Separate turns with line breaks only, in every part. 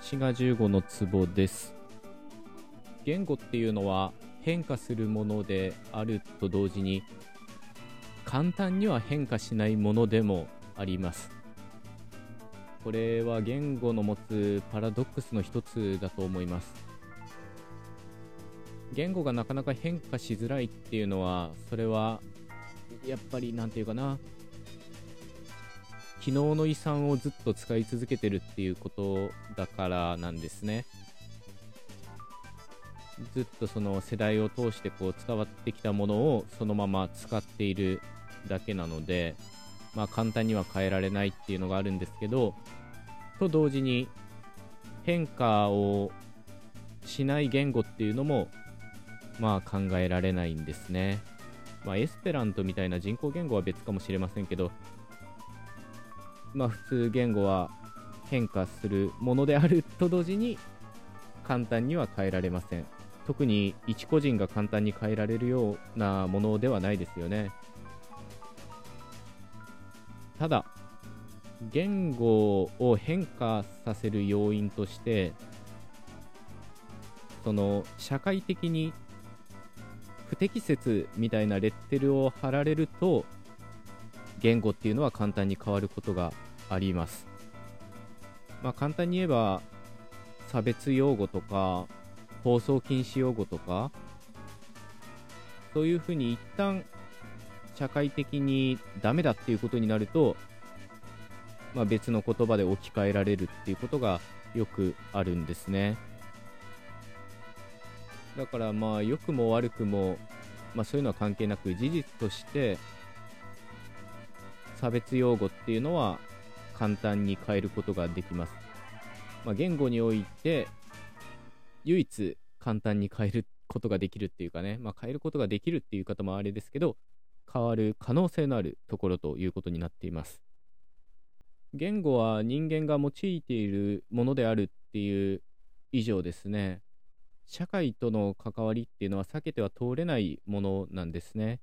滋賀15の壺です。言語っていうのは変化するものであると同時に簡単には変化しないものでもあります。これは言語の持つパラドックスの一つだと思います。言語がなかなか変化しづらいっていうのはそれはやっぱり何て言うかな昨日の遺産をずっと使い続けてるっていうことだからなんですね。ずっとその世代を通してこう伝わってきたものをそのまま使っているだけなので、まあ、簡単には変えられないっていうのがあるんですけどと同時に変化をしない言語っていうのもまあ考えられないんですね。まあ、エスペラントみたいな人工言語は別かもしれませんけどまあ、普通言語は変化するものであると同時に簡単には変えられません。特に一個人が簡単に変えられるようなものではないですよね。ただ言語を変化させる要因としてその社会的に不適切みたいなレッテルを貼られると言語っていうのは簡単に変わることがあります。まあ、簡単に言えば差別用語とか放送禁止用語とかそういうふうに一旦社会的にダメだっていうことになると、まあ、別の言葉で置き換えられるっていうことがよくあるんですねだからまあ良くも悪くも、まあ、そういうのは関係なく事実として差別用語っていうのは簡単に変えることができます。まあ、言語において唯一簡単に変えることができるっていうかね、まあ、変えることができるっていう方もあれですけど変わる可能性のあるところということになっています。言語は人間が用いているものであるっていう以上ですね社会との関わりっていうのは避けては通れないものなんですね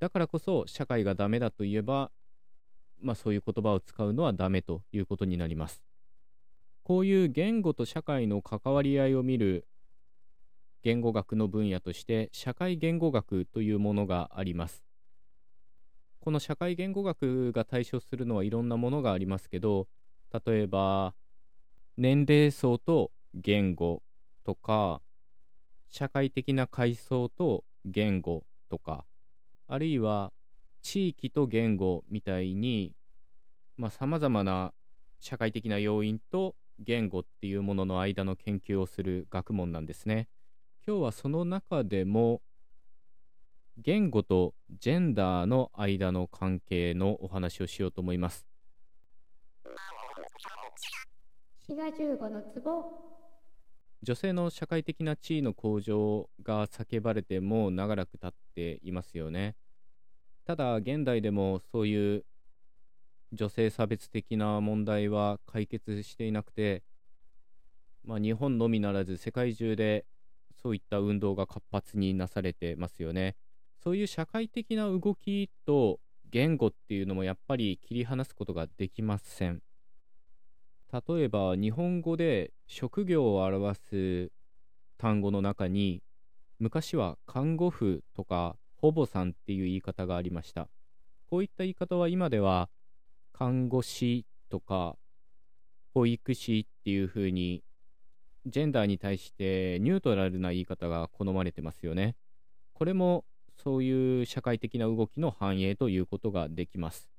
だからこそ社会がダメだといえばまあ、そういう言葉を使うのはダメということになります。こういう言語と社会の関わり合いを見る言語学の分野として社会言語学というものがあります。この社会言語学が対象するのはいろんなものがありますけど例えば年齢層と言語とか社会的な階層と言語とかあるいは地域と言語みたいにさまざ、まな社会的な要因と言語っていうものの間の研究をする学問なんですね。今日はその中でも言語とジェンダーの間の関係のお話をしようと思います。女性の社会的な地位の向上が叫ばれても長らく経っていますよね。ただ現代でもそういう女性差別的な問題は解決していなくて、まあ、日本のみならず世界中でそういった運動が活発になされてますよね。そういう社会的な動きと言語っていうのもやっぱり切り離すことができません。例えば日本語で職業を表す単語の中に昔は看護婦とかほぼさんっていう言い方がありました。こういった言い方は今では看護師とか保育士っていう風にジェンダーに対してニュートラルな言い方が好まれてますよね。これもそういう社会的な動きの反映ということができます。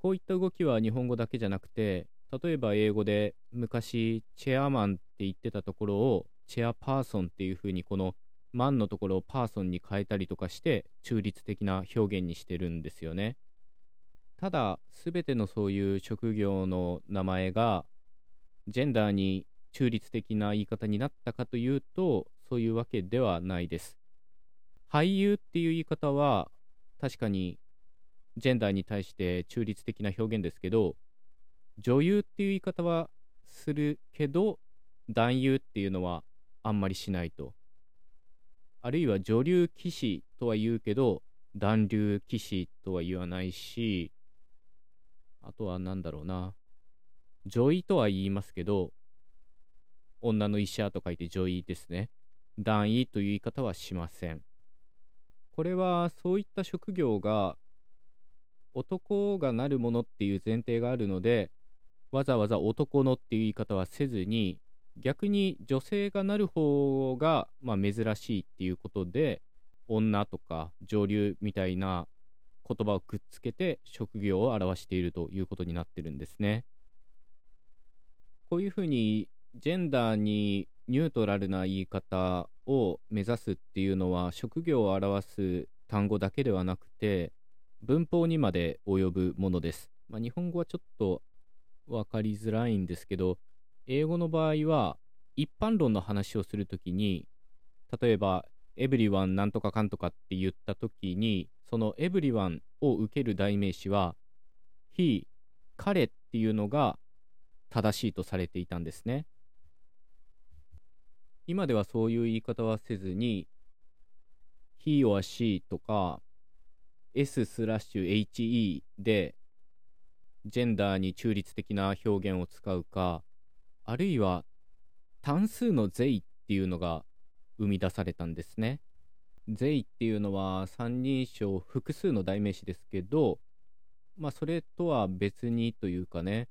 こういった動きは日本語だけじゃなくて、例えば英語で昔チェアマンって言ってたところをチェアパーソンっていう風にこのマンのところをパーソンに変えたりとかして中立的な表現にしてるんですよね。ただ、すべてのそういう職業の名前がジェンダーに中立的な言い方になったかというと、そういうわけではないです。俳優っていう言い方は確かにジェンダーに対して中立的な表現ですけど、女優っていう言い方はするけど、男優っていうのはあんまりしないと。あるいは女流騎士とは言うけど、暖流騎士とは言わないし、あとは何だろうな。女医とは言いますけど、女の医者と書いて女医ですね。男医という言い方はしません。これはそういった職業が男がなるものっていう前提があるので、わざわざ男のっていう言い方はせずに、逆に女性がなる方が、まあ、珍しいっていうことで、女とか上流みたいな言葉をくっつけて職業を表しているということになってるんですね。こういうふうにジェンダーにニュートラルな言い方を目指すっていうのは職業を表す単語だけではなくて文法にまで及ぶものです。まあ、日本語はちょっと分かりづらいんですけど英語の場合は一般論の話をするときに例えばエブリワンなんとかかんとかって言ったときに、そのエブリワンを受ける代名詞は、he、彼っていうのが正しいとされていたんですね。今ではそういう言い方はせずに、he or she とか s スラッシュ he でジェンダーに中立的な表現を使うか、あるいは単数の they っていうのが生み出されたんですね。イっていうのは三人称複数の代名詞ですけど、まあそれとは別にというかね、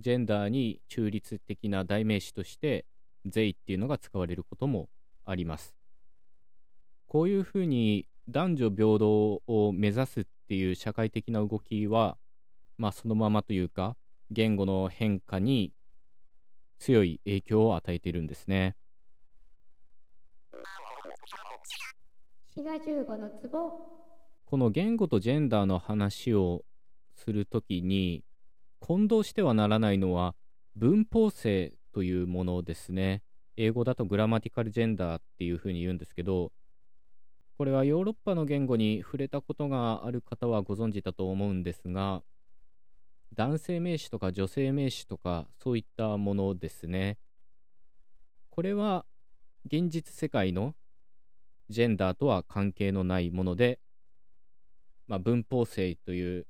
ジェンダーに中立的な代名詞としてイっていうのが使われることもあります。こういうふうに男女平等を目指すっていう社会的な動きは、まあそのままというか、言語の変化に強い影響を与えているんですね。この言語とジェンダーの話をするときに混同してはならないのは文法性というものですね英語だとグラマティカルジェンダーっていうふうに言うんですけどこれはヨーロッパの言語に触れたことがある方はご存知だと思うんですが男性名詞とか女性名詞とかそういったものですねこれは現実世界のジェンダーとは関係のないもので、まあ、文法性という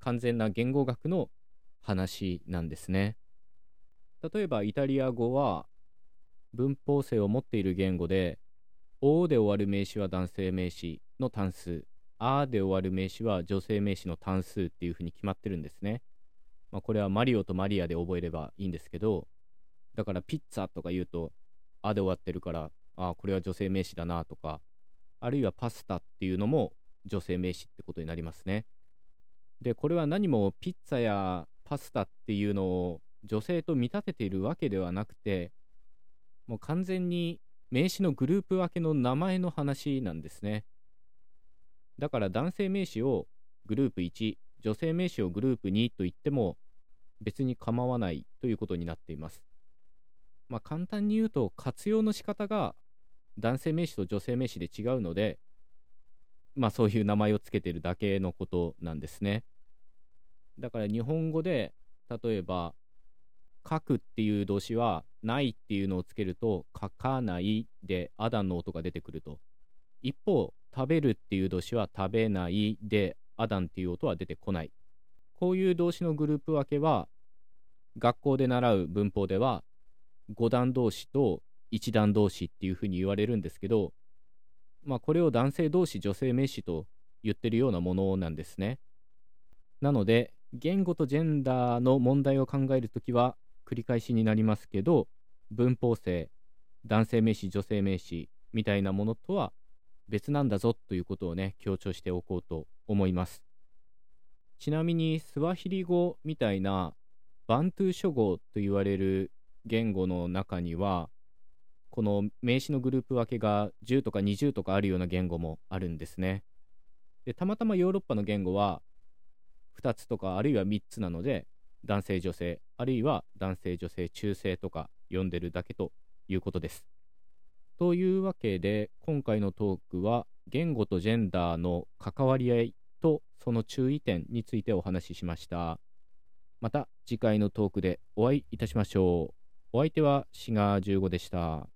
完全な言語学の話なんですね。例えばイタリア語は文法性を持っている言語で、O で終わる名詞は男性名詞の単数、あで終わる名詞は女性名詞の単数っていうふうに決まってるんですね。まあ、これはマリオとマリアで覚えればいいんですけど、だからピッツァとか言うと、あで終わってるから、あこれは女性名詞だなとか、あるいはパスタっていうのも女性名詞ってことになりますね。で、これは何もピッツァやパスタっていうのを女性と見立てているわけではなくて、もう完全に名詞のグループ分けの名前の話なんですね。だから男性名詞をグループ1、女性名詞をグループ2と言っても別に構わないということになっています。まあ簡単に言うと活用の仕方が男性名詞と女性名詞で違うので、まあそういう名前をつけてるだけのことなんですね。だから日本語で、例えば、書くっていう動詞は、ないっていうのをつけると、書かないで、アダンの音が出てくると。一方、食べるっていう動詞は、食べないで、アダンっていう音は出てこない。こういう動詞のグループ分けは、学校で習う文法では、五段動詞と一段同士っていうふうに言われるんですけど、まあ、これを男性同士女性名詞と言ってるようなものなんですね。なので言語とジェンダーの問題を考えるときは繰り返しになりますけど文法性男性名詞女性名詞みたいなものとは別なんだぞということをね強調しておこうと思いますちなみにスワヒリ語みたいなバントゥー諸語と言われる言語の中にはこの名詞のグループ分けが10とか20とかあるような言語もあるんですね。でたまたまヨーロッパの言語は2つとかあるいは3つなので男性女性あるいは男性女性中性とか呼んでるだけということです。というわけで今回のトークは言語とジェンダーの関わり合いとその注意点についてお話ししました。また次回のトークでお会いいたしましょう。お相手はシガー15でした。